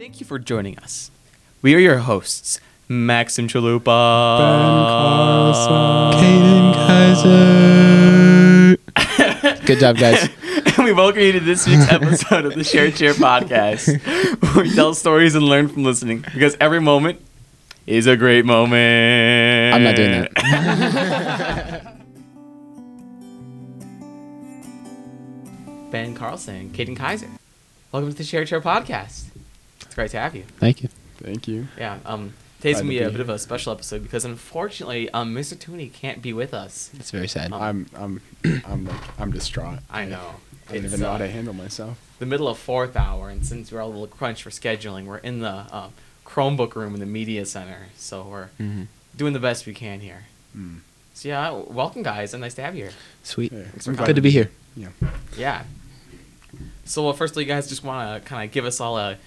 Thank you for joining us. We are your hosts, Maxim Chalupa, Ben Carlson. Caden Kyser. Good job, guys. and we welcome you to this week's episode of the Share Cheer podcast, where we tell stories and learn from listening because every moment is a great moment. I'm not doing that. Ben Carlson, Caden Kyser. Welcome to the Share Chair podcast. It's great to have you. Thank you. Thank you. Yeah. Um, today's Glad gonna to be a bit of a special episode because unfortunately, um, Mr. Tooney can't be with us. It's very sad. Um, I'm I'm I'm like I'm distraught. I know. I don't It's, even know how uh, to handle myself. the middle of fourth hour, and since we're all a little crunched for scheduling, we're in the uh, Chromebook room in the media center, so we're Mhm. doing the best we can here. Mm. So yeah, welcome guys, and nice to have you here. Sweet. Yeah, for I'm glad Good to be here. Yeah. Yeah. So well, firstly, you guys just want to kind of give us all a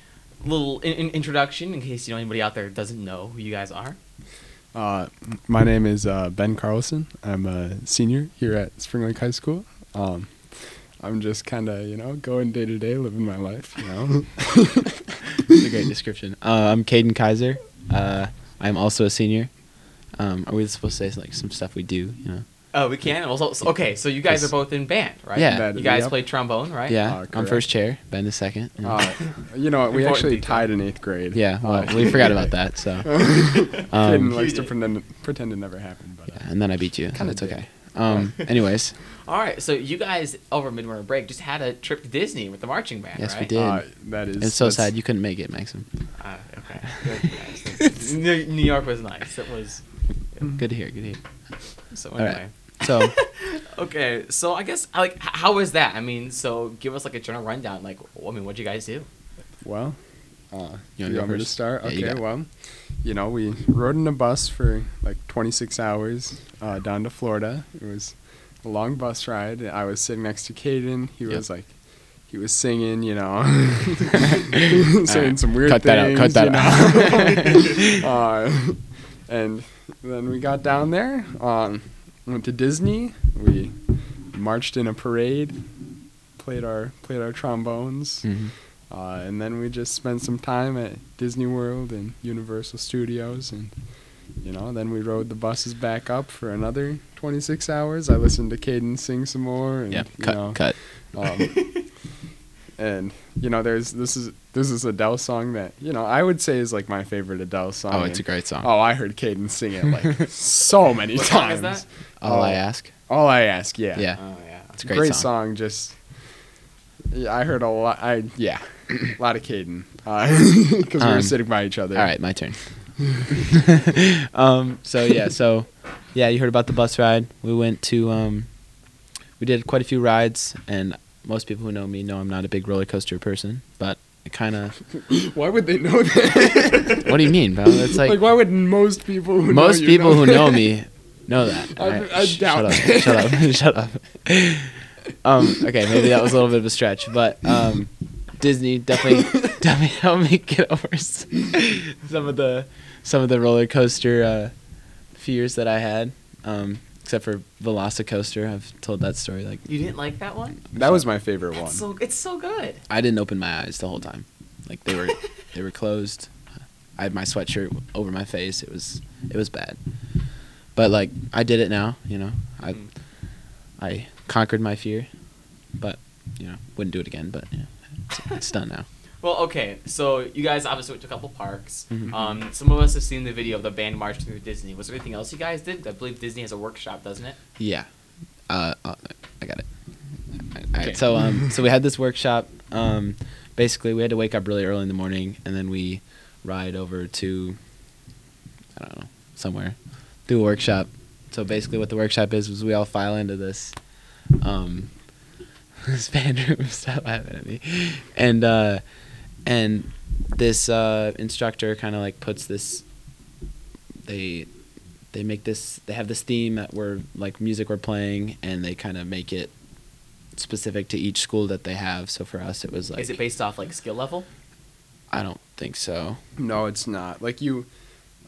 little in- in- introduction in case you know anybody out there doesn't know who you guys are. Uh, my name is uh, Ben Carlson. I'm a senior here at Spring Lake High School. Um, I'm just kind of you know going day to day, living my life. You know. It's a great description. Uh, I'm Caden Kyser. Uh, I'm also a senior. Um, are we supposed to say like some stuff we do? You know? Oh, we can. Also, okay, so you guys are both in band, right? Yeah. That- You guys yep. play trombone, right? Yeah. Uh, I'm first chair. Ben is second. and- Uh, you know, we actually detail. tied in eighth grade. yeah. Well, Uh, we forgot about that. So. Caden Um, likes to pretend pretend it never happened, but uh, yeah, and then I beat you. Kinda That's did. okay. Um. Anyways, All right, so you guys over midwinter break just had a trip to Disney with the marching band, Yes, we did. uh, that is. it's so sad you couldn't make it, Maxim. Uh, okay. Good, guys. New, New York was nice. It was. Good to hear. Good to hear. So All right. anyway. So, Okay, so I guess like how was that? I mean, so give us like a general rundown. Like, I mean, what'd you guys do? Well, uh, You you, wanna go want me to start? Yeah, okay, got it. well, you know, we rode in a bus for like 26 hours uh, down to Florida. It was a long bus ride. I was sitting next to Caden. He Yep. was like, he was singing, you know, saying right. some weird Cut that out, cut that you know? uh, and then we got down there, um, went to Disney. We marched in a parade, played our played our trombones. mhm. Uh, and then we just spent some time at Disney World and Universal Studios, and you know, then we rode the buses back up for another 26 hours. I listened to Caden sing some more, and yeah. you Cut. know, cut. Um, and you know, there's this is this is Adele song that you know I would say is like my favorite Adele song. Oh, it's a great song. Oh, I heard Caden sing it like so many What song times. is that? All I oh. ask. All I ask, yeah, Yeah. Oh yeah. It's a great, song. Just, yeah, I heard a lot. I yeah, a lot of Caden because we were Um, sitting by each other. All right, my turn. um, so yeah, so yeah, you heard about the bus ride. We went to um, we did quite a few rides, and most people who know me know I'm not a big roller coaster person, but it kind of. Why would they know that? What do you mean, bro? It's like, like, why would most people who most know people know who know me know that. I- I sh- doubt Shut up! Shut up! Shut up! um, okay, maybe that was a little bit of a stretch, but um, Disney definitely definitely helped me get over some of the some of the roller coaster uh, fears that I had. Um, except for Velocicoaster, I've told that story. Like You didn't like that one? That was my favorite one. That's so it's so good. I didn't open my eyes the whole time. Like they were they were closed. I had my sweatshirt over my face. It was it was bad. But like I did it now, you know. I Mm. I conquered my fear. But, you know, wouldn't do it again, but yeah, it's, it's done now. Well, okay, so you guys obviously went to a couple parks. Mhm. Um, some of us have seen the video of the band marching through Disney. Was there anything else you guys did? I believe Disney has a workshop, doesn't it? Yeah. Uh, uh I got it. All right. Okay. So um so we had this workshop. Um basically we had to wake up really early in the morning and then we ride over to I don't know, somewhere. Do a workshop. So basically what the workshop is was we all file into this um this band room stop laughing at me. And uh and this uh instructor kind of like puts this they they make this they have this theme that we're like music we're playing and they kind of make it specific to each school that they have so for us it was like Is it based off like skill level? i don't think so No, it's not. Like you.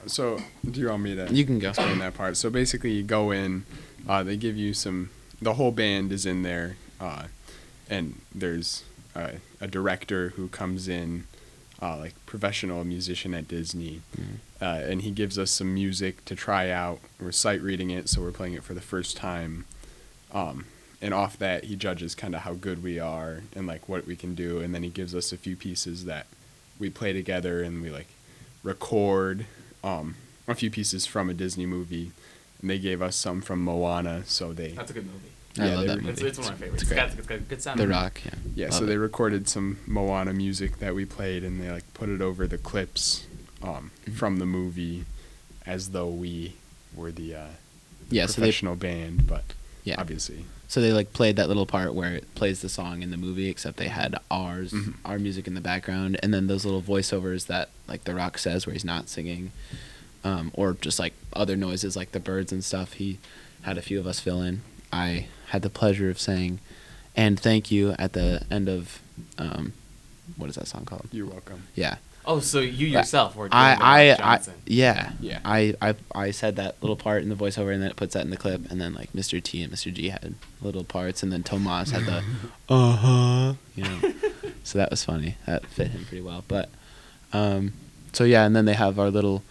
So, do you want me to? You can go. explain that part. So basically, you go in. Uh, they give you some. The whole band is in there, uh, and there's a, a director who comes in uh, like professional musician at Disney, Mm. uh, and he gives us some music to try out. We're sight reading it, so we're playing it for the first time. Um, and off that, he judges kind of how good we are and like what we can do, and then he gives us a few pieces that we play together, and we like record um, a few pieces from a Disney movie, and they gave us some from Moana, so they That's a good movie. I Yeah, love that were- It's, movie. it's one of my favorites. It's It's great. got, it's got good sound. The Rock, yeah. Yeah, Love so it. they recorded some Moana music that we played, and they like put it over the clips um, Mhm. from the movie, as though we were the uh, Yeah, so they professional band. But yeah. obviously, So they like played that little part where it plays the song in the movie, except they had ours, Mhm. our music in the background, and then those little voiceovers that like The Rock says where he's not singing, um, or just like other noises like the birds and stuff. He had a few of us fill in. I had the pleasure of saying, "And thank you" at the end of, um, what is that song called? you're welcome. Yeah, Oh, so you yourself were I, I, Rock I, yeah, Yeah. I, I, I said that little part in the voiceover, and then it puts that in the clip, and then like Mr. T and Mr. G had little parts, and then Tomas had the, uh huh, you know, so that was funny. That fit him pretty well. But, um, so yeah, and then they have our little,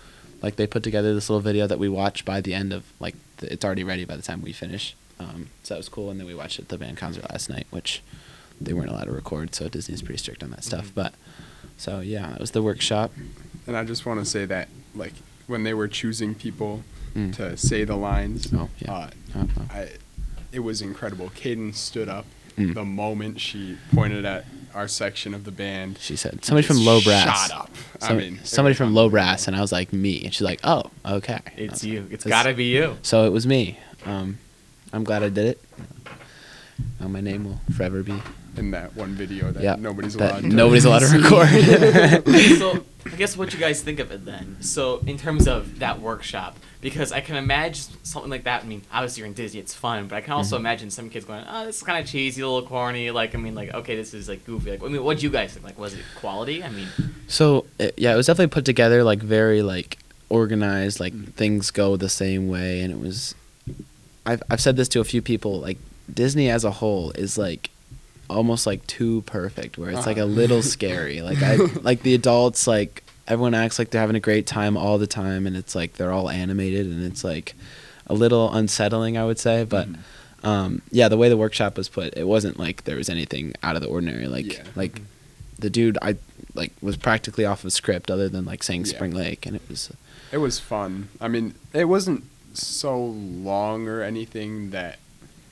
like they put together this little video that we watch by the end of like the, it's already ready by the time we finish. Um, so that was cool, and then we watched it at the band concert last night, which they weren't allowed to record, so Disney's pretty strict on that stuff. Mhm. But, so yeah, that was the workshop. And I just want to say that, like, when they were choosing people Mm. to say the lines, Oh, yeah. uh, Oh, oh. I, it was incredible. Caden stood up Mm. the moment she pointed at our section of the band. She said somebody from Low Brass. Shot up. I mean, somebody from Low Brass, and I was like me, and she's like, oh, okay. It's you. like, It's "That's-" gotta be you. So it was me. Um, I'm glad I did it. Now my name will forever be. in that one video that Yeah, nobody's that allowed. to nobody's allowed to record. so I guess what you guys think of it then. So in terms of that workshop, because I can imagine something like that. I mean, obviously you're in Disney, it's fun, but I can also Mhm. imagine some kids going, "Oh, this is kind of cheesy, a little corny." Like, I mean, like, okay, this is like goofy. Like, I mean, what do you guys think? Like, was it quality? I mean, So it, yeah, it was definitely put together like very like organized, like Mm. things go the same way, and it was. I've I've said this to a few people. Like Disney as a whole is like almost like too perfect, where it's like a Uh-huh. little scary. Like I like the adults like everyone acts like they're having a great time all the time, and it's like they're all animated, and it's like a little unsettling, I would say, but. Mhm. Um, yeah, the way the workshop was put, it wasn't like there was anything out of the ordinary. Like, Yeah. like the dude, I like was practically off of script, other than like saying Yeah. Spring Lake, and it was It was fun. I mean, it wasn't so long or anything that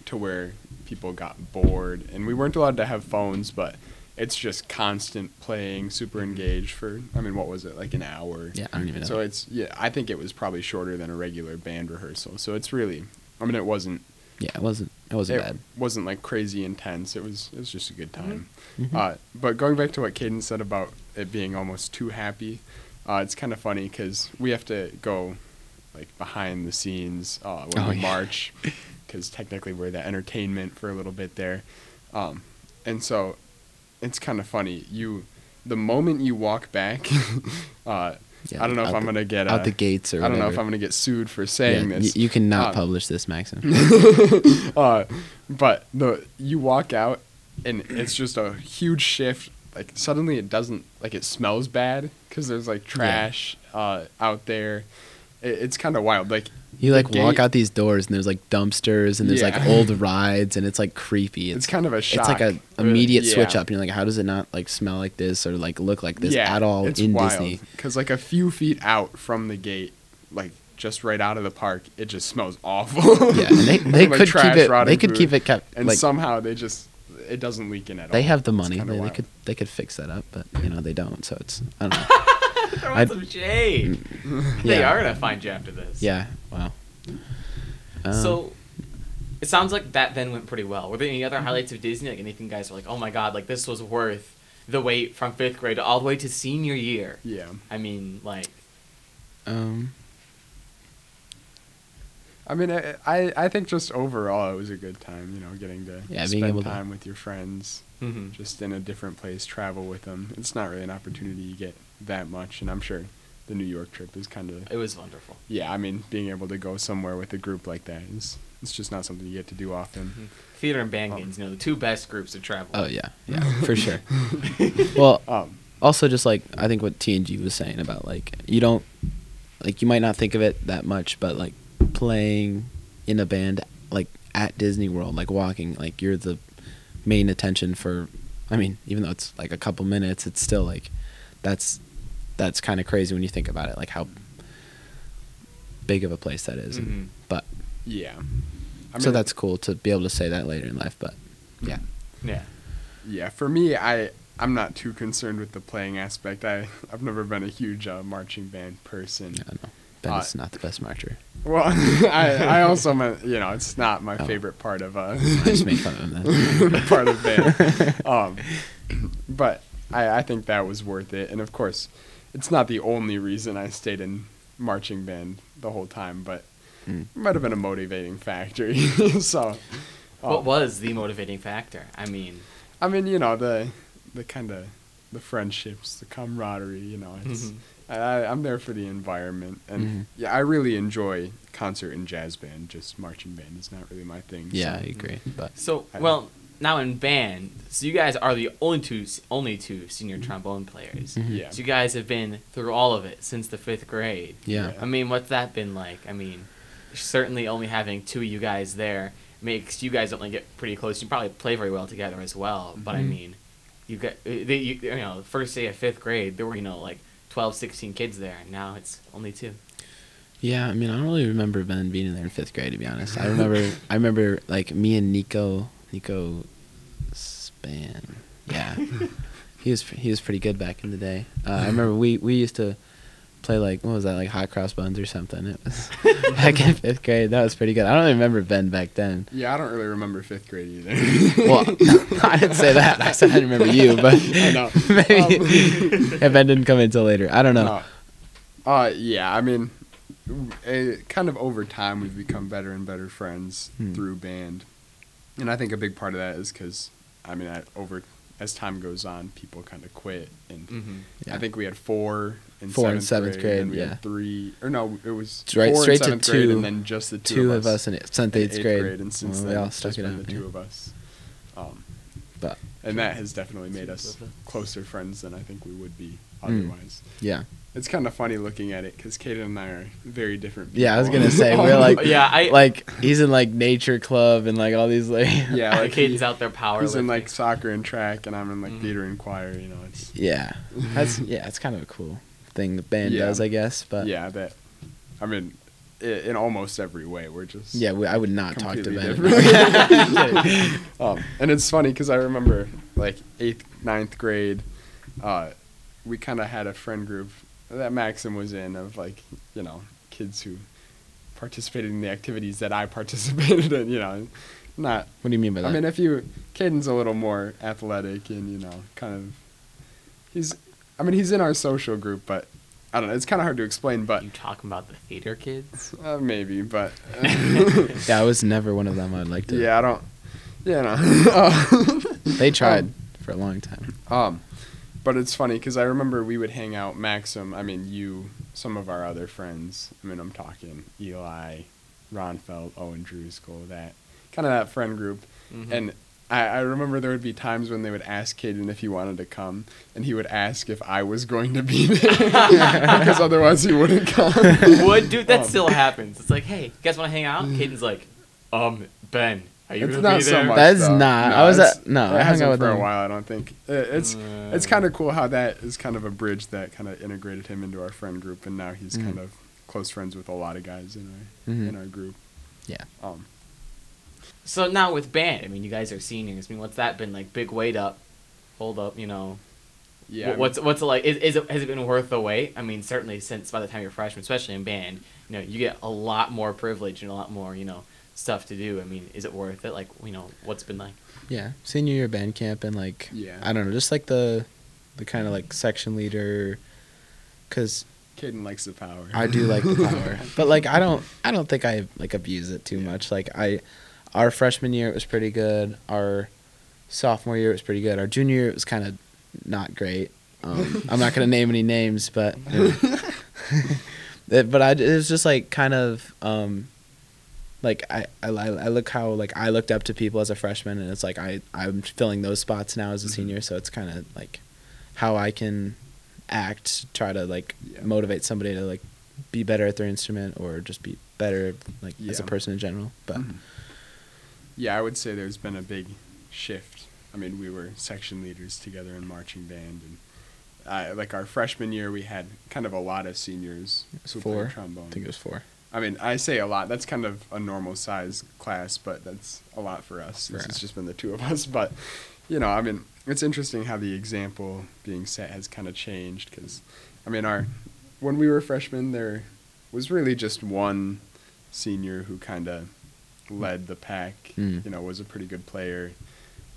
to where people got bored, and we weren't allowed to have phones, but it's just constant playing, super engaged for. I mean, what was it like an hour? yeah, I don't even know. So it's yeah. I think it was probably shorter than a regular band rehearsal. So it's really. I mean, it wasn't. yeah, it wasn't it wasn't it bad. wasn't like crazy intense. It was. It was just a good time. Mhm. Uh, but going back to what Caden said about it being almost too happy, uh, it's kind of funny because we have to go like behind the scenes uh, when Oh, we yeah. march, because technically we're the entertainment for a little bit there, um, and so it's kind of funny. You, the moment you walk back, uh, Yeah, I don't know if I'm gonna get out uh, the gates or I don't know if. I'm gonna get sued for saying yeah, this. y- you cannot Uh, publish this, Maxim. uh, but the you walk out and it's just a huge shift. Like suddenly it doesn't like it smells bad because there's like trash uh, out there. It, it's kind of wild. Like You like walk out these doors and there's like dumpsters and there's like old rides and it's like creepy. It's kind of a shot. It's shock. like a really. immediate switch up and you're like, how does it not like smell like this or like look like this yeah, at all it's in wild. Disney? Because like a few feet out from the gate, like just right out of the park, it just smells awful. Yeah, and they, they Like could trash, keep it. They could keep it kept. and like, somehow they just it doesn't leak in at all. They have the money. They, they could they could fix that up, but you know they don't. So it's I don't know. throw I'd- some shade. They are gonna find you after this. yeah. Wow. Um, So it sounds like that then went pretty well. Were there any other highlights of Disney? Like anything guys were like, oh my god, like this was worth the wait from fifth grade all the way to senior year. Yeah. I mean, like Um. I mean, I, I I think just overall it was a good time. You know, getting to Yeah, being spend able to- time with your friends, mhm. just in a different place, travel with them. It's not really an opportunity you get that much, and I'm sure the New York trip is kind of it was wonderful. yeah. I mean, being able to go somewhere with a group like that is it's just not something you get to do often. Theater and band Um, games, you know, the two best groups to travel. Oh yeah. Yeah. For sure. well, Um, also just like I think what T and G was saying about like you don't like you might not think of it that much, but like playing in a band like at Disney World, like walking, like you're the main attention for. I mean, even though it's like a couple minutes, it's still like that's that's kind of crazy when you think about it, like how big of a place that is. Mhm. But Yeah. I so that's cool to be able to say that later in life. But yeah, Yeah. Yeah, for me, I I'm not too concerned with the playing aspect. I I've never been a huge uh, marching band person. I don't know. Ben Uh, not the best marcher. Well, I I also meant you know it's not my Oh. favorite part of uh I just made fun of him part of band. Um, but I I think that was worth it, and of course, it's not the only reason I stayed in marching band the whole time, but Mm. it might have been a motivating factor. so, What um, was the motivating factor? I mean, I mean, you know the the kind of the friendships, the camaraderie. You know, it's Mhm. I, I, I'm there for the environment, and Mhm. yeah, I really enjoy concert and jazz band. Just marching band is not really my thing. Yeah, so- I agree. But so I- well now in band, so you guys are the only two only two senior trombone players. Mhm. Yeah. So you guys have been through all of it since the fifth grade. yeah, I mean, what's that been like? I mean, certainly only having two of you guys there makes you guys only get pretty close. You probably play very well together as well. But I Mhm. mean, you got uh, they, you, you know, the first day of fifth grade, there were you know like 12, 16 kids there, and now it's only two. yeah. I mean, I don't really remember Ben being there in fifth grade. To be honest, I remember. I remember like me and Nico, Nico, Span. Yeah, he was he was pretty good back in the day. Uh, I remember we we used to play like what was that like hot cross buns or something. It was back in fifth grade. That was pretty good. I don't remember Ben back then. Yeah, I don't really remember fifth grade either. Well, I didn't say that. I said I didn't remember you, but maybe Um, Ben didn't come in until later. I don't know. No. Uh, yeah, I mean, kind of over time, we've become better and better friends Hmm. through band, and I think a big part of that is because, I mean, I, over as time goes on, people kind of quit, and Mm-hmm. Yeah. I think we had four in Four in seventh, seventh grade, grade, and we yeah. had three, or no, it was It's right- four straight in to seventh grade, two- and then just the two, Two of us in seventh, in eighth, grade. and since Well, then, we all stuck just it been out. the yeah. two of us. Um, But and that has definitely made us closer friends than I think we would be Mm. otherwise. yeah, It's kind of funny looking at it because Caden and I are very different. People. yeah. I was gonna say we're like Yeah, I- like he's in like nature club and like all these like yeah, like Caden's he- out there power. He's in like soccer and track, and I'm in like Mhm. theater and choir. You know, it's yeah. That's yeah. It's kind of a cool thing the band Yeah. does, I guess. But yeah, that. I mean, i in almost every way, we're just yeah, we, I would not talk to completely Ben. um, and it's funny because I remember like eighth, ninth grade, uh, we kind of had a friend group that Maxim was in of like you know kids who participated in the activities that I participated in. You know, not what do you mean by that? I mean, if you, Caden's a little more athletic and you know, kind of, he's, I mean, he's in our social group, but I don't know. It's kind of hard to explain, but you talking about the theater kids? uh, maybe, but yeah, I was never one of them. I'd like to. yeah, I don't, yeah, no. They tried for a long time. Um, but it's funny because I remember we would hang out. Maxim, I mean, you, some of our other friends. I mean, I'm talking Eli, Ron Felt, Owen Drewskull, that kind of that friend group. Mhm. And I, I remember there would be times when they would ask Caden if he wanted to come, and he would ask if I was going to be there because otherwise he wouldn't come. Would dude that Um, still happens? It's like, hey, you guys want to hang out? Caden's like, um, Ben, are you It's gonna not be so there? much. That is though. not- I was it's- at- no, I It hung out hasn't with for a him. while. I don't think It- it's it's Uh, kind of cool how that is kind of a bridge that kind of integrated him into our friend group, and now he's Mhm. kind of close friends with a lot of guys in our Mhm. in our group. Yeah. Um, So now with band, I mean, you guys are seniors. I mean, what's that been like? Big weight up, hold up, you know. yeah. What- What's what's it like? Is, is it has it been worth the wait? I mean, certainly since by the time you're a freshman, especially in band, you know, you get a lot more privilege and a lot more, you know, stuff to do. I mean, is it worth it? Like, you know, what's been like? Yeah, senior year band camp and like Yeah. I don't know, just like the the kind of like section leader, because Caden likes the power. I do like the power, but like I don't I don't think I like abuse it too Yeah. much. Like I, our freshman year it was pretty good. Our sophomore year it was pretty good. Our junior year it was kind of not great. Um, I'm not gonna name any names, but it, but I it was just like kind of um, like I, I I look how like I looked up to people as a freshman, and it's like I I'm filling those spots now as a Mhm. senior, so it's kind of like how I can act, try to like Yeah. motivate somebody to like be better at their instrument or just be better like as a person in general. But Mhm. Yeah, I would say there's been a big shift. I mean, we were section leaders together in marching band, and uh, like our freshman year, we had kind of a lot of seniors four. trombone. I think it was four. I mean, I say a lot. That's kind of a normal size class, but that's a lot for us. For This us. has just been the two of us. But, you know, I mean, it's interesting how the example being set has kind of changed because, I mean, our when we were freshmen, there was really just one senior who kind of led the pack. Mm. You know, was a pretty good player.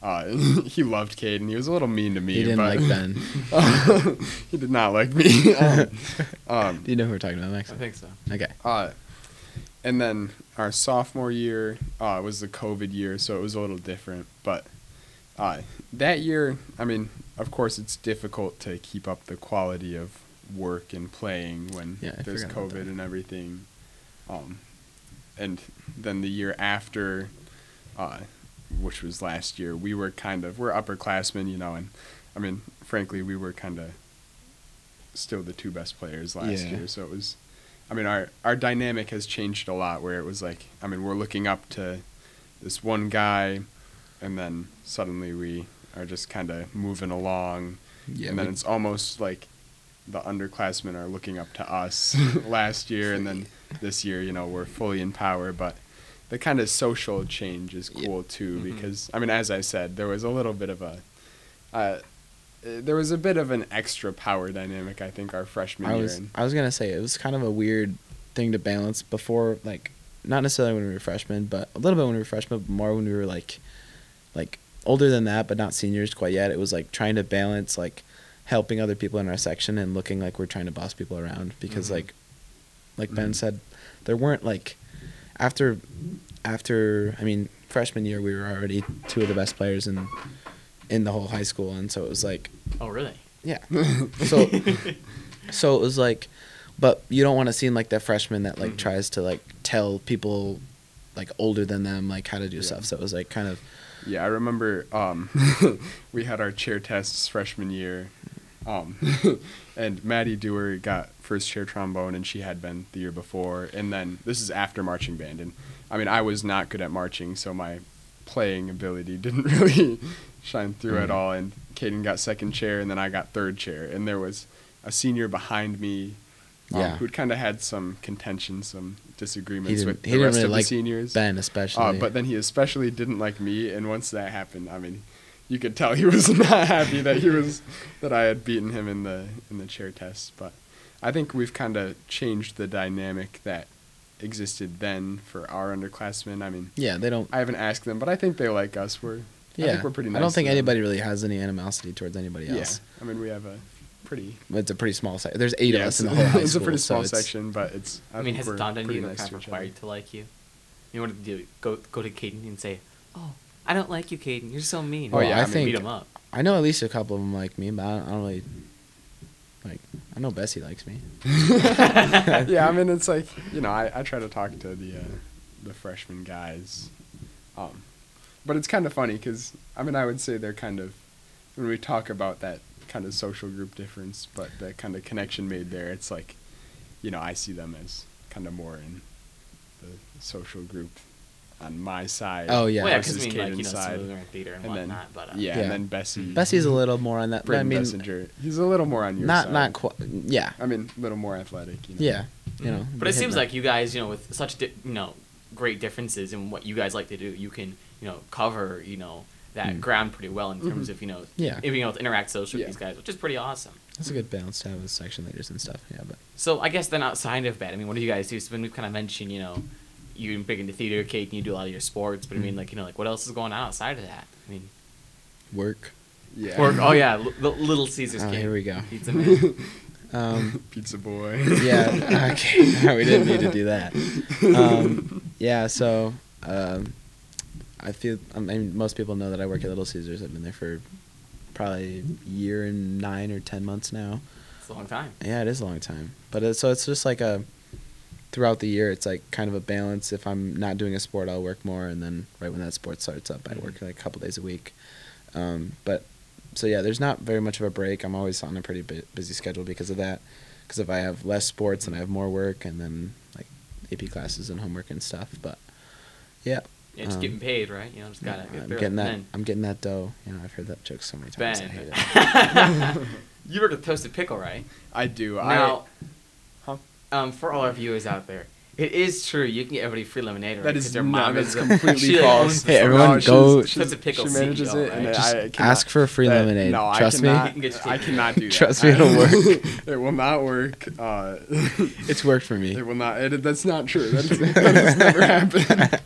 Uh, he loved Caden. He was a little mean to me. He didn't but like Ben. he did not like me. um, um, Do you know who we're talking about, Max? I think so. Okay. uh, and then our sophomore year uh, was the COVID year, so it was a little different. But uh, that year, I mean, of course, it's difficult to keep up the quality of work and playing when Yeah, there's COVID and everything. Um, and then the year after, uh, which was last year, we were kind of we're upperclassmen, you know, and I mean, frankly, we were kind of still the two best players last Yeah. year. So it was, I mean, our our dynamic has changed a lot. Where it was like, I mean, we're looking up to this one guy, and then suddenly we are just kind of moving along, Yeah. and then it's almost like the underclassmen are looking up to us last year, and then this year, you know, we're fully in power, but. The kind of social change is Yeah. cool too Mhm. because I mean, as I said, there was a little bit of a, uh, there was a bit of an extra power dynamic. I think our freshman I year. was and- I was gonna say it was kind of a weird thing to balance before, like not necessarily when we were freshmen, but a little bit when we were freshmen, but more when we were like, like older than that, but not seniors quite yet. It was like trying to balance like helping other people in our section and looking like we're trying to boss people around because Mhm. like, like Ben Mhm. said, there weren't like after after I mean freshman year we were already two of the best players in in the whole high school, and so it was like Oh, really? yeah. So so it was like but you don't want to seem like that freshman that like Mhm. tries to like tell people like older than them like how to do Yeah. stuff. So it was like kind of Yeah, I remember um, we had our chair tests freshman year, um, and Maddie Dewar got first chair trombone, and she had been the year before. And then this is after marching band, and I mean I was not good at marching, so my playing ability didn't really shine through at Mhm. all. And Caden got second chair, and then I got third chair, and there was a senior behind me. Um, Yeah. who'd kind of had some contention, some disagreements with the rest really of like the seniors. Ben especially. Uh, but then he especially didn't like me, and once that happened, I mean, you could tell he was not happy that he was that I had beaten him in the in the chair test. But I think we've kind of changed the dynamic that existed then for our underclassmen. I mean, yeah, they don't I haven't asked them, but I think they like us. We're yeah. I think we're pretty. Nice I don't think anybody really has any animosity towards anybody else. Yeah, else. I mean, we have a pretty. It's a pretty small section. There's eight yeah, of us in the whole high It's a pretty small it's- section, but it's. I, mean, has it we're you nice kind to of required to like you? You want to do go go to Caden and say, "Oh, I don't like you, Caden. You're so mean." Oh, yeah, I I mean, think beat him up. I know at least a couple of them like me, but I don't, I don't really like. I know Bessie likes me. yeah, I mean it's like you know I, I try to talk to the uh, the freshman guys, um, but it's kind of funny because I mean I would say they're kind of when we talk about that kind of social group difference, but the kind of connection made there, it's like you know I see them as kind of more in the social group on my side. Oh, yeah. Well, yeah, because I mean, like you know, Caden's some side. of them are in theater and, And then- whatnot, but uh, yeah, Yeah. and then Bessie. Bessie's a little more on that. But I mean, Bessinger. He's a little more on your not side. not quite. Yeah, I mean, a little more athletic. You know? yeah. You know, But it seems that. like you guys, you know, with such di- you know great differences in what you guys like to do, you can you know cover you know that Mm. ground pretty well in terms Mhm. of you know Yeah. being able to interact socially Yeah. with these guys, which is pretty awesome. That's a good balance to have with section leaders and stuff. Yeah, but So I guess then outside of that, I mean, what do you guys do? So when we've kind of mentioned, you know, you're big into theater, Kate, and you do a lot of your sports. But I mean, Mhm. like you know, like what else is going on outside of that? I mean, work. Yeah. or oh yeah, L- the Little Caesars. Oh, here we go. Pizza man. Um, Pizza boy. yeah. Okay. we didn't need to do that. Um, yeah. So um, I feel. I mean, most people know that I work at Little Caesars. I've been there for probably a year and nine or ten months now. it's a long time. Yeah, it is a long time. But it's, so it's just like a throughout the year. It's like kind of a balance. If I'm not doing a sport, I'll work more, and then right when that sport starts up, I work like a couple days a week. Um, but so yeah, there's not very much of a break. I'm always on a pretty bu- busy schedule because of that. Because if I have less sports and I have more work and then like AP classes and homework and stuff, but yeah. Yeah, just um, getting paid, right? You know, just gotta get I'm through getting that. And I'm getting that dough. You know, I've heard that joke so many times. I hate it. you work with Toasted Pickle, right? I do. Now, Huh? um, for all our viewers out there, it is true you can get everybody free lemonade. I, Right? that 'cause is their mom is a- completely she, like, false. owns the Hey, store. everyone she's- go- she's- Puts a pickle she manages CEO, it, and right? I Just cannot- ask for a free that- lemonade. No, Trust I me. cannot, You can get your I cannot do that. Trust me, it'll work. it will not work. Uh, It's worked for me. It will not. It, that's not true. That's, that has never happened.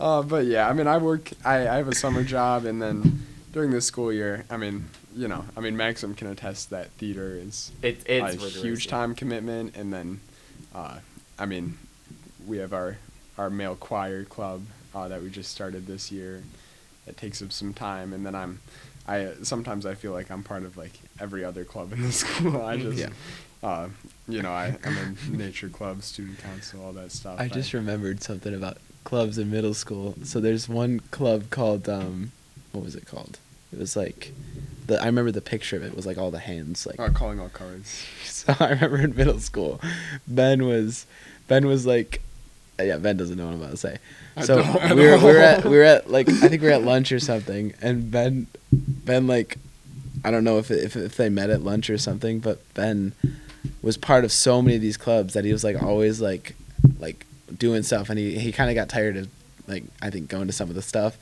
Uh, but yeah, I mean, I work. I, I have a summer job, and then during the school year, I mean, you know, I mean, Maxim can attest that theater is It, a it's rigorous, huge yeah. time commitment, and then, uh, I mean, we have our our male choir club uh, that we just started this year. It takes up some time, and then I'm. I sometimes I feel like I'm part of like every other club in the school. I just, Yeah. uh, you know, I, I'm in nature club, student council, all that stuff. I just remembered something about clubs in middle school. So there's one club called um, what was it called? It was like, the I remember the picture of it was like all the hands like. Uh, calling all cards. So I remember in middle school, Ben was, Ben was like, yeah, Ben doesn't know what I'm about to say. I So we were we were at we were at like I think we were at lunch or something, and Ben, Ben like, I don't know if if if they met at lunch or something, but Ben was part of so many of these clubs that he was like always like, like doing stuff, and he he kind of got tired of like I think going to some of the stuff,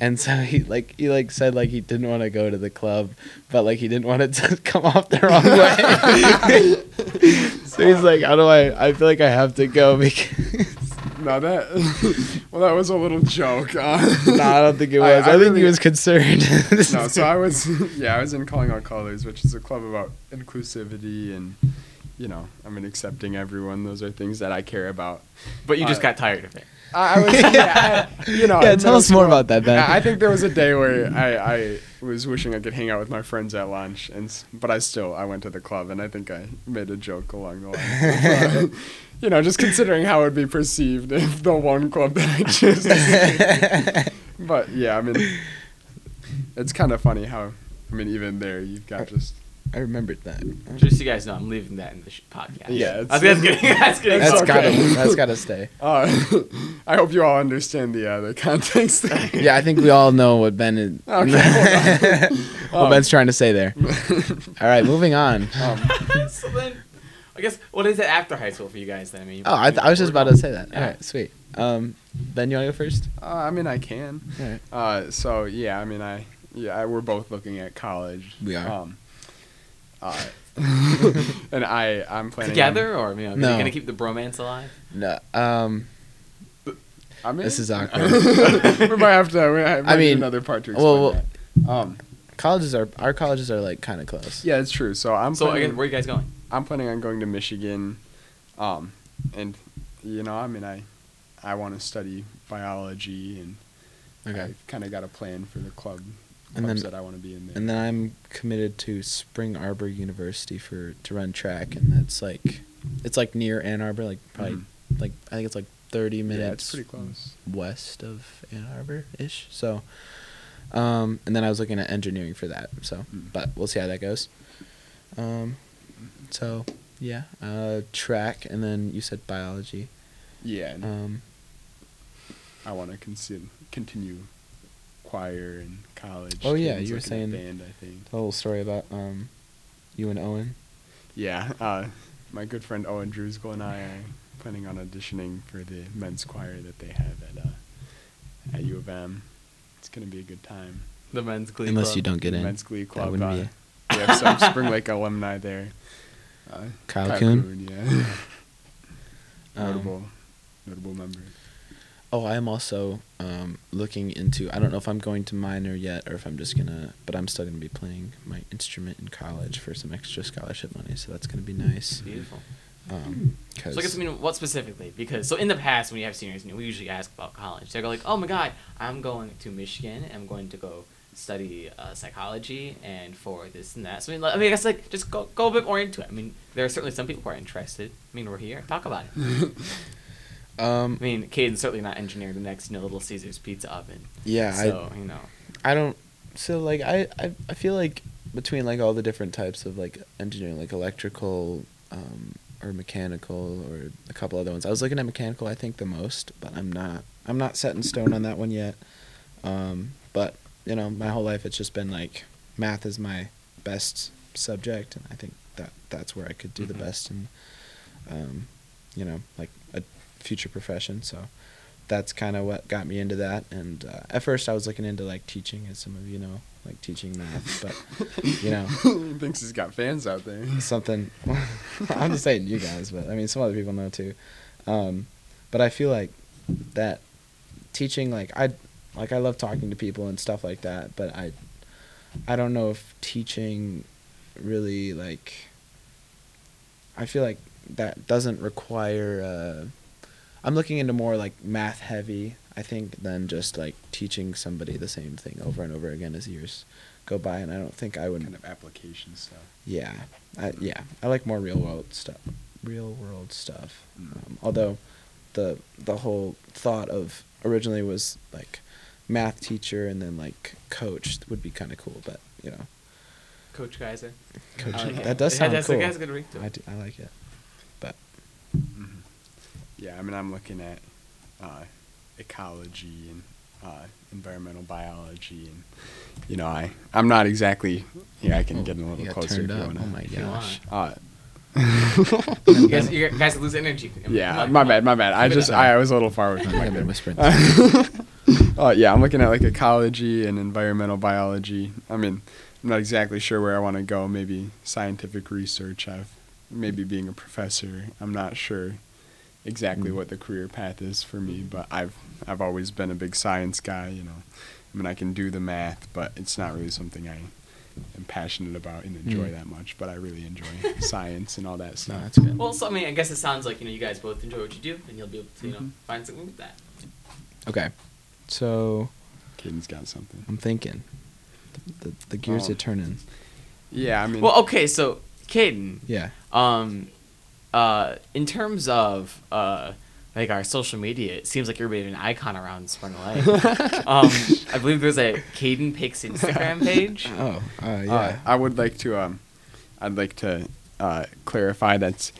and so he like he like said like he didn't want to go to the club, but like he didn't want it to come off the wrong way. so he's like, how do I? I feel like I have to go because. No, that. well, that was a little joke. Uh, no, I don't think it was. I, I think really- he was concerned. No, so I was. Yeah, I was in Calling All Colors, which is a club about inclusivity and, you know, I mean, accepting everyone. Those are things that I care about. But you just Uh, got tired of it. I, I was, yeah, I, you know. Yeah, tell middle us more about that, Ben. I I think there was a day where I, I was wishing I could hang out with my friends at lunch, and but I still I went to the club, and I think I made a joke along the lines. Of, uh, you know, just considering how it would be perceived if the one club that I choose. but yeah, I mean, it's kind of funny how, I mean, even there you've got just. I remembered that. Just so you guys know, I'm leaving that in the sh- podcast. Yeah, I think that's getting. That's getting. That's okay. gotta. That's gotta stay. Uh, I hope you all understand the uh, the context. there. Yeah, I think we all know what Ben is. Okay, what Um, Ben's trying to say there. All right, moving on. Um, so then, I guess what is it after high school for you guys then? I mean, Oh, I, th- I was just about to say that. Yeah. All right, sweet. Um, Ben, you wanna go first? uh, I mean, I can. All right. Uh, so yeah, I mean, I yeah, I, we're both looking at college. We are. Um, uh, and I I'm planning together or you know, are you gonna keep the bromance alive? No. Um, I mean, This is awkward. we might have to. We might I mean, another part to well, explain that. Um, colleges are our colleges are like kind of close. yeah, it's true. So I'm So planning, again, where are you guys going? I'm planning on going to Michigan, um, and you know, I mean, I I want to study biology and Okay. I've kind of got a plan for the club And then- I want to be in there. And then I'm committed to Spring Arbor University for to run track, and that's like, it's like near Ann Arbor, like probably Mhm. like I think it's like 30 minutes. yeah, it's pretty close. west of Ann Arbor ish. So, um, and then I was looking at engineering for that. So, Mm. but we'll see how that goes. Um, so yeah, uh, track, and then you said biology. Yeah, Um, I want to consider continue choir in college. Oh, yeah, you were saying- band. I think. the whole story about um, you and Owen. Yeah, uh, my good friend Owen Drewsgle and I are planning on auditioning for the men's choir that they have at uh, at U of M. It's gonna be a good time. The men's glee. Unless club. you don't get the in. men's glee That club. wouldn't Uh, be- we have some Spring Lake alumni there. Uh, Kyle Kuhn? yeah. Um, notable, notable member. Oh, I am also um, looking into. I don't know if I'm going to minor yet or if I'm just gonna. But I'm still gonna be playing my instrument in college for some extra scholarship money, so that's gonna be nice. Beautiful. Um, So I guess I mean, what specifically? Because so in the past, when you have seniors, we usually ask about college. They go like, "Oh my God, I'm going to Michigan. I'm going to go study uh, psychology and for this and that." So I mean, I mean, I guess like just go go a bit more into it. I mean, there are certainly some people who are interested. I mean, we're here. Talk about it. um, I mean, Caden's certainly not engineering the next, you know, Little Caesars pizza oven. yeah, So you know, I I don't. So like I I I feel like between like all the different types of like engineering, like electrical, um, or mechanical, or a couple other ones. I was looking at mechanical, I think the most, but I'm not. I'm not set in stone on that one yet. Um, but you know, my whole life it's just been like math is my best subject, and I think that that's where I could do Mhm. the best in, um, you know, like future profession. So that's kind of what got me into that. And uh, at first, I was looking into like teaching, as some of you know, like teaching math. But you know, he thinks he's got fans out there. something. I'm just saying you guys, but I mean some other people know too. Um, but I feel like that teaching, like I, like I love talking to people and stuff like that. But I, I don't know if teaching really like. I feel like that doesn't require. Uh, I'm looking into more like math heavy, I think, than just like teaching somebody the same thing over and over again as years go by. And I don't think I would. kind of application stuff. Yeah, I, yeah, I like more real world stuff. Real world stuff. Mm. Um, although, the the whole thought of originally was like math teacher and then like coach would be kind of cool. But you know, Coach Kyser. coach I like it. that does Yeah, sound that's- cool. that has a good ring to it. I, do, I like it. Yeah, I mean, I'm looking at uh, ecology and uh, environmental biology, and you know, I I'm not exactly. Yeah, I can Oh, get a little closer turned up. wanna. Oh my gosh. Uh, You guys, you guys lose energy. Yeah, on, my bad, my bad. I just. I, I was a little far with I my whispering. uh, yeah, I'm looking at like ecology and environmental biology. I mean, I'm not exactly sure where I want to go. Maybe scientific research. I've maybe being a professor. I'm not sure exactly Mm. what the career path is for me, but I've I've always been a big science guy. You know, I mean, I can do the math, but it's not really something I am passionate about and enjoy Mm. that much. But I really enjoy science and all that No, stuff. that's good. Well, so I mean, I guess it sounds like you know you guys both enjoy what you do, and you'll be able to you know Mhm. find something with that. Okay, so Caden's got something. I'm thinking the, the, the gears Oh. are turning. Yeah, I mean. Well, okay, so Caden, Yeah. um, uh, in terms of uh, like our social media, it seems like you're a an icon around Spring Lake. um, I believe there's a Caden Picks Instagram page. Oh, uh, Uh, yeah. I would like to um, I'd like to uh, clarify that's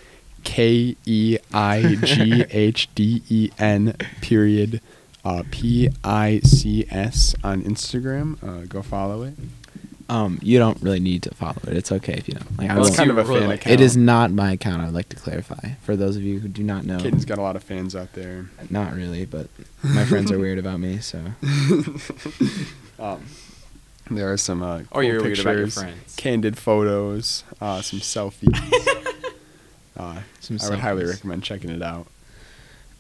K E I G H D E N period uh, P I C S on Instagram. Uh, go follow it. Um, you don't really need to follow it. It's okay if you don't. Like, I Well, won't. It's kind of a really fan like account. It is not my account. I would like to clarify for those of you who do not know. Caden's got a lot of fans out there. Not really, but my friends are weird about me. So Um, there are some uh, Or cool you're weird about your pictures, friends. candid photos, uh, some selfies. uh, Some I would highly recommend checking it out.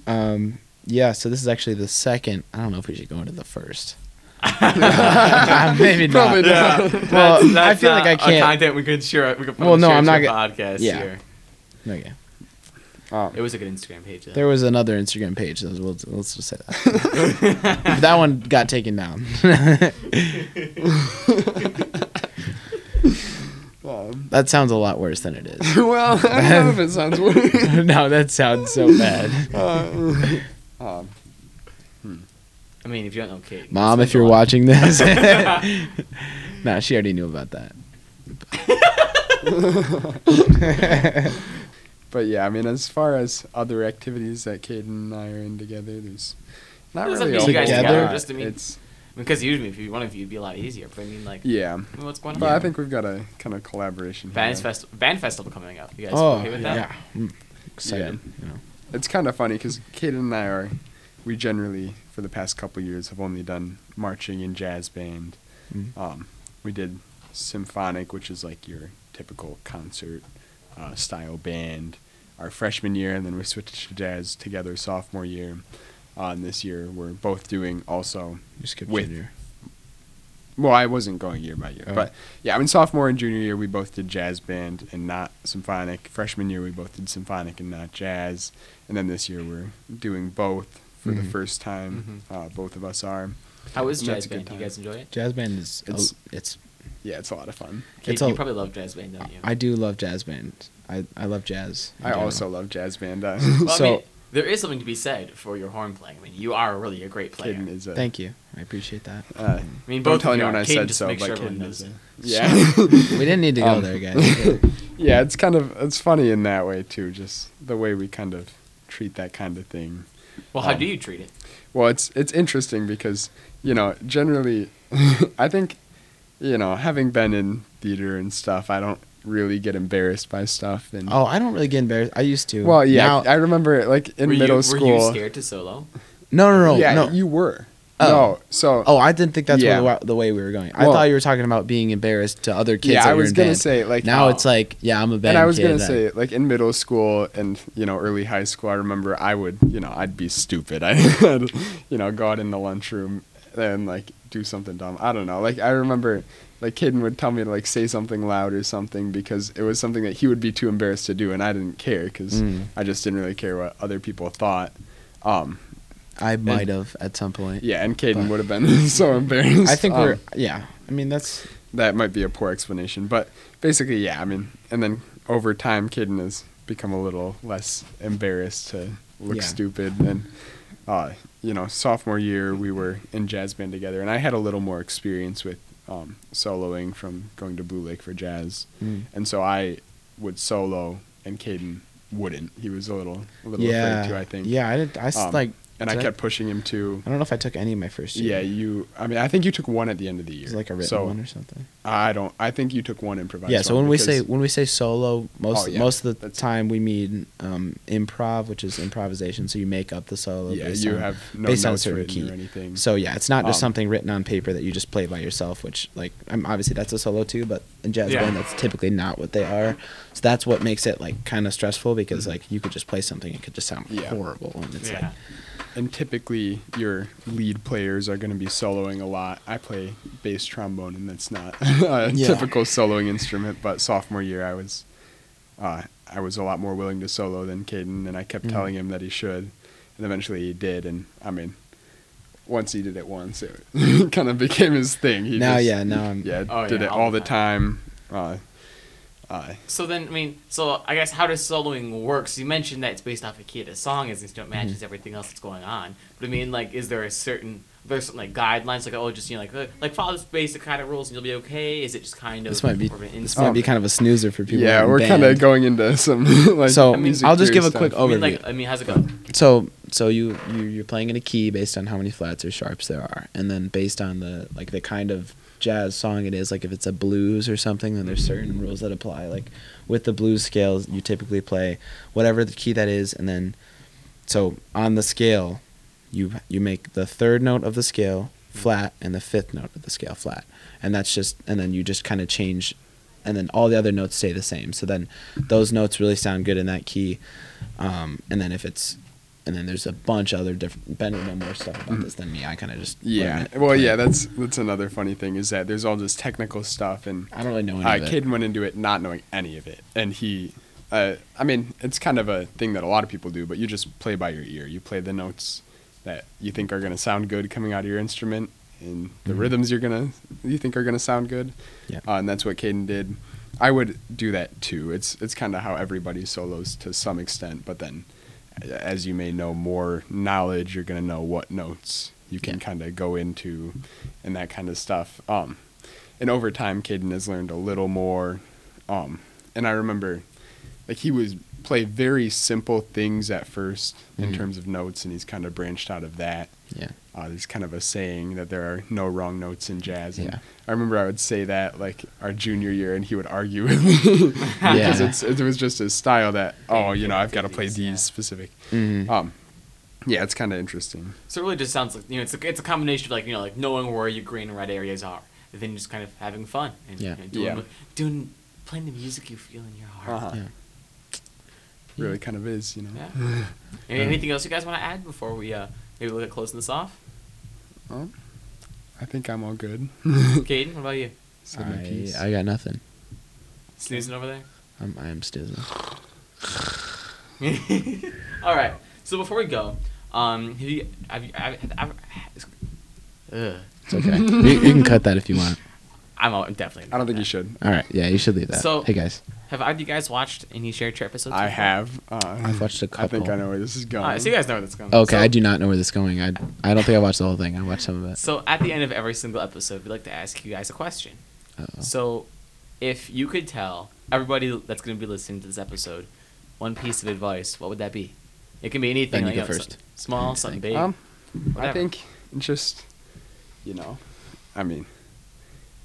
um, yeah. So this is actually the second. I don't know if we should go into the first. Maybe not. Probably not. Well, I feel like I not a can't- Content we could share. We could Well, probably no, share I'm not to a gonna- podcast yeah. here. Okay. Um, It was a good Instagram page. Though. There was another Instagram page. so Let's, let's just say that. That one got taken down. um, that sounds a lot worse than it is. well, I don't know if it sounds weird. no, that sounds so bad. Uh, um. I mean, if you don't know Kate, Mom, it's if you're been watching this. nah, she already knew about that. But yeah, I mean, as far as other activities that Caden and I are in together, there's not Doesn't really mean a you guys whole together, just, I mean- it's because usually if you one of you, it'd be a lot easier. But I mean, like, yeah. I mean, what's going on? But I think we've got a kind of collaboration Band here. festival, band festival coming up. You guys oh, okay with that? yeah. I'm excited. You know. It's kind of funny because Caden and I are, we generally for the past couple years have only done marching and jazz band. Mhm. Um, we did symphonic, which is like your typical concert uh, style band, our freshman year, and then we switched to jazz together sophomore year. Uh, and this year we're both doing also. You skipped With- junior. Well, I wasn't going year by year, Oh. but yeah, I mean sophomore and junior year we both did jazz band and not symphonic. Freshman year we both did symphonic and not jazz, and then this year we're doing both for the Mhm. first time. Mhm. Uh, both of us are. How is And that's jazz a good band? Do you time. guys enjoy it? Jazz band is It's- it's, it's Yeah, it's a lot of fun. Kate, It's you a- probably love jazz band, don't you? I do love jazz band. I, I love jazz. in I general. also love jazz band. Uh, Well, so- I mean, there is something to be said for your horn playing. I mean, you are really a great player. Caden is a. Thank you. I appreciate that. Uh, I mean, don't both tell of you anyone are. I Caden said just so, makes but sure everyone Caden knows is a- Yeah. we didn't need to go Um, there, guys. yeah, it's kind of it's funny in that way too. Just the way we kind of treat that kind of thing. Well, how Um, do you treat it? Well, it's it's interesting because you know generally, I think, you know, having been in theater and stuff, I don't really get embarrassed by stuff. And Oh, I don't really get embarrassed. I used to. well, yeah, Now- I remember like in were middle you, school. Were you scared to solo? no, no, no, yeah, no. you were. Oh. No, so oh, I didn't think that's Yeah. where the, the way we were going. I Well- thought you were talking about being embarrassed to other kids. yeah, I was gonna band. say like Now Oh. it's like, yeah, I'm a band and I was gonna that- say like in middle school and you know early high school, I remember I would you know I'd be stupid. I would you know go out in the lunchroom and like do something dumb. I don't know. Like I remember like Caden would tell me to like say something loud or something because it was something that he would be too embarrassed to do, and I didn't care because Mm. I just didn't really care what other people thought. Um, I might have at some point. yeah, and Caden would have been so embarrassed. I think Um, we're. Yeah. I mean, that's. that might be a poor explanation, but basically, yeah. I mean, and then over time, Caden has become a little less embarrassed to look Yeah. stupid. And uh, you know, sophomore year, we were in jazz band together, and I had a little more experience with um, soloing from going to Blue Lake for jazz, Mm. and so I would solo, and Caden wouldn't. He was a little, a little yeah. afraid too. I think. Yeah, I did. I Um, like. And I did kept pushing him to. I don't know if I took any of my first year. Yeah, you. I mean, I think you took one at the end of the year. It was like a written so one or something. I don't. I think you took one improvised. yeah. So when we say when we say solo, most Oh, yeah, most of the time we mean um, improv, which is improvisation. So you make up the solo. yeah, based you on, have no based on certain key. or anything. So yeah, it's not just Um, something written on paper that you just play by yourself. Which like, I'm obviously that's a solo too, but in jazz Yeah. band that's typically not what they are. So that's what makes it like kind of stressful because like you could just play something, it could just sound Yeah. horrible, and it's yeah. like and typically your lead players are going to be soloing a lot. I play bass trombone, and that's not a Yeah. typical soloing instrument. But sophomore year, I was, uh, I was a lot more willing to solo than Caden, and I kept Mhm. telling him that he should, and eventually he did. And I mean, once he did it once, it kind of became his thing. He now, just- yeah, now I'm yeah, Oh, did yeah, it all all the the time. Uh, uh, So then, I mean, so I guess how does soloing works? You mentioned that it's based off a key of the song, as it matches Mhm. everything else that's going on. But I mean, like, is there a certain there's some like guidelines, like oh, just you know, like uh, like follow this basic kind of rules and you'll be okay? Is it just kind of This might be more of an this might be kind of a snoozer for people. yeah, we're kind of going into some like. So, I mean, I'll just theory give a stuff. quick I mean, overview. like, I mean, how's it go? So so you you you're playing in a key based on how many flats or sharps there are, and then based on the like the kind of jazz song it is. Like if it's a blues or something, then there's certain rules that apply. Like with the blues scales, you typically play whatever the key that is, and then so on the scale, you you make the third note of the scale flat and the fifth note of the scale flat, and that's just and then you just kind of change. And then all the other notes stay the same. So then, those notes really sound good in that key. Um, and then if it's, and then there's a bunch of other different. Ben would know more stuff about this than me. I kind of just Yeah. Well, play yeah, that's that's another funny thing is that there's all this technical stuff, and I don't really know any uh, of it. Caden went into it not knowing any of it, and he, uh, I mean, it's kind of a thing that a lot of people do, but you just play by your ear. You play the notes that you think are gonna sound good coming out of your instrument, and the Mhm. rhythms you're gonna you think are gonna sound good. Yeah. Uh, and that's what Caden did. I would do that too. It's it's kind of how everybody solos to some extent, but then as you may know more knowledge, you're gonna know what notes you can Yeah. kind of go into, and that kind of stuff. Um, and over time, Caden has learned a little more. Um, and I remember, like he was play very simple things at 1st in Mhm. terms of notes, and he's kind of branched out of that. Yeah. Uh, there's kind of a saying that there are no wrong notes in jazz. And Yeah. I remember I would say that like our junior year, and he would argue with me because Yeah. it's, it was just his style that oh you know I've got to play These, these yeah. specific. Mhm. Um, yeah, it's kind of interesting. So it really just sounds like you know it's a, it's a combination of like you know like knowing where your green and red areas are, and then just kind of having fun and Yeah. you know, doing Yeah. doing playing the music you feel in your heart. Uh-huh. Yeah. Really, kind of is you know. Yeah. Any- Anything else you guys want to add before we uh, maybe look at closing this off? Well, I think I'm all good. Caden, what about you? Said my I, piece. I got nothing. Snoozing over there. I'm, I am stizzing. All right. So before we go, um, have you have you, have, have, have, ugh. It's okay. you, you can cut that if you want. I I'm, I'm definitely. I don't think you should. All right. Yeah, you should leave that. So- hey guys, Have either of you guys watched any Share Chair episodes? I before? have. Uh, I've watched a couple. I think I know where this is going. Alright, so you guys know where this is going. okay, So, I do not know where this is going. I I don't think I watched the whole thing. I watched some of it. So at the end of every single episode, we like to ask you guys a question. Uh-oh. So, if you could tell everybody that's going to be listening to this episode one piece of advice, what would that be? It can be anything. Ben, you like, go know, first. some- small, something big. Um, I think just, you know, I mean,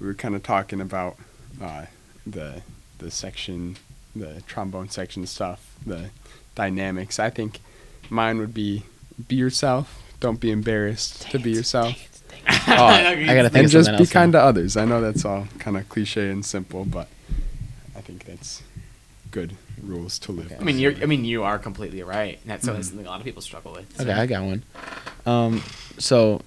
we were kind of talking about uh, the the section, the trombone section stuff, the dynamics. I think mine would be be yourself. Don't be embarrassed to be yourself. Oh, I gotta think and of just be else now. kind to others. I know that's all kind of cliche and simple, but I think that's good rules to live. Okay. I by. mean, you're. I mean, you are completely right. And that's Mhm. something a lot of people struggle with. Okay, I got one. Um, so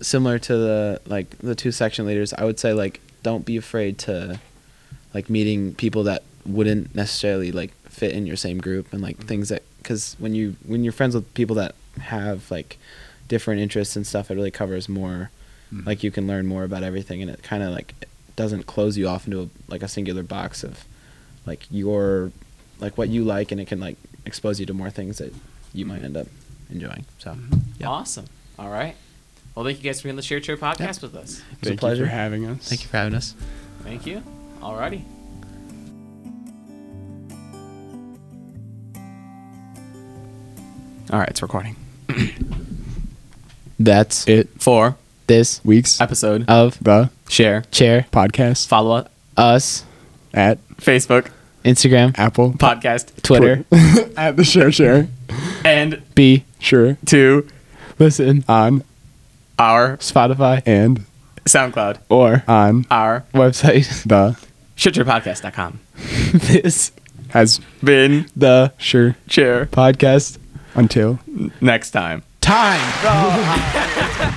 similar to the like the two section leaders, I would say like don't be afraid to like meeting people that wouldn't necessarily like fit in your same group and like things that because when you when you're friends with people that have like different interests and stuff, it really covers more. Mhm. Like you can learn more about everything, and it kind of like doesn't close you off into a, like a singular box of like your like what you like, and it can like expose you to more things that you might end up enjoying. So. Yeah. Awesome. All right. Well, thank you guys for being on the Share Chair podcast with us. It's a Thank you pleasure. for having us. Thank you for having us. Thank you. Alrighty. All right, it's recording. That's It For this weeks episode of the share, Chair podcast follow up, Us at Facebook, Instagram Apple podcast, Twitter at the share share. and be Sure. to listen On our Spotify and SoundCloud, or on our website. the ShareChairPodcast.com. this has Been the sure chair podcast until next time. time. Oh,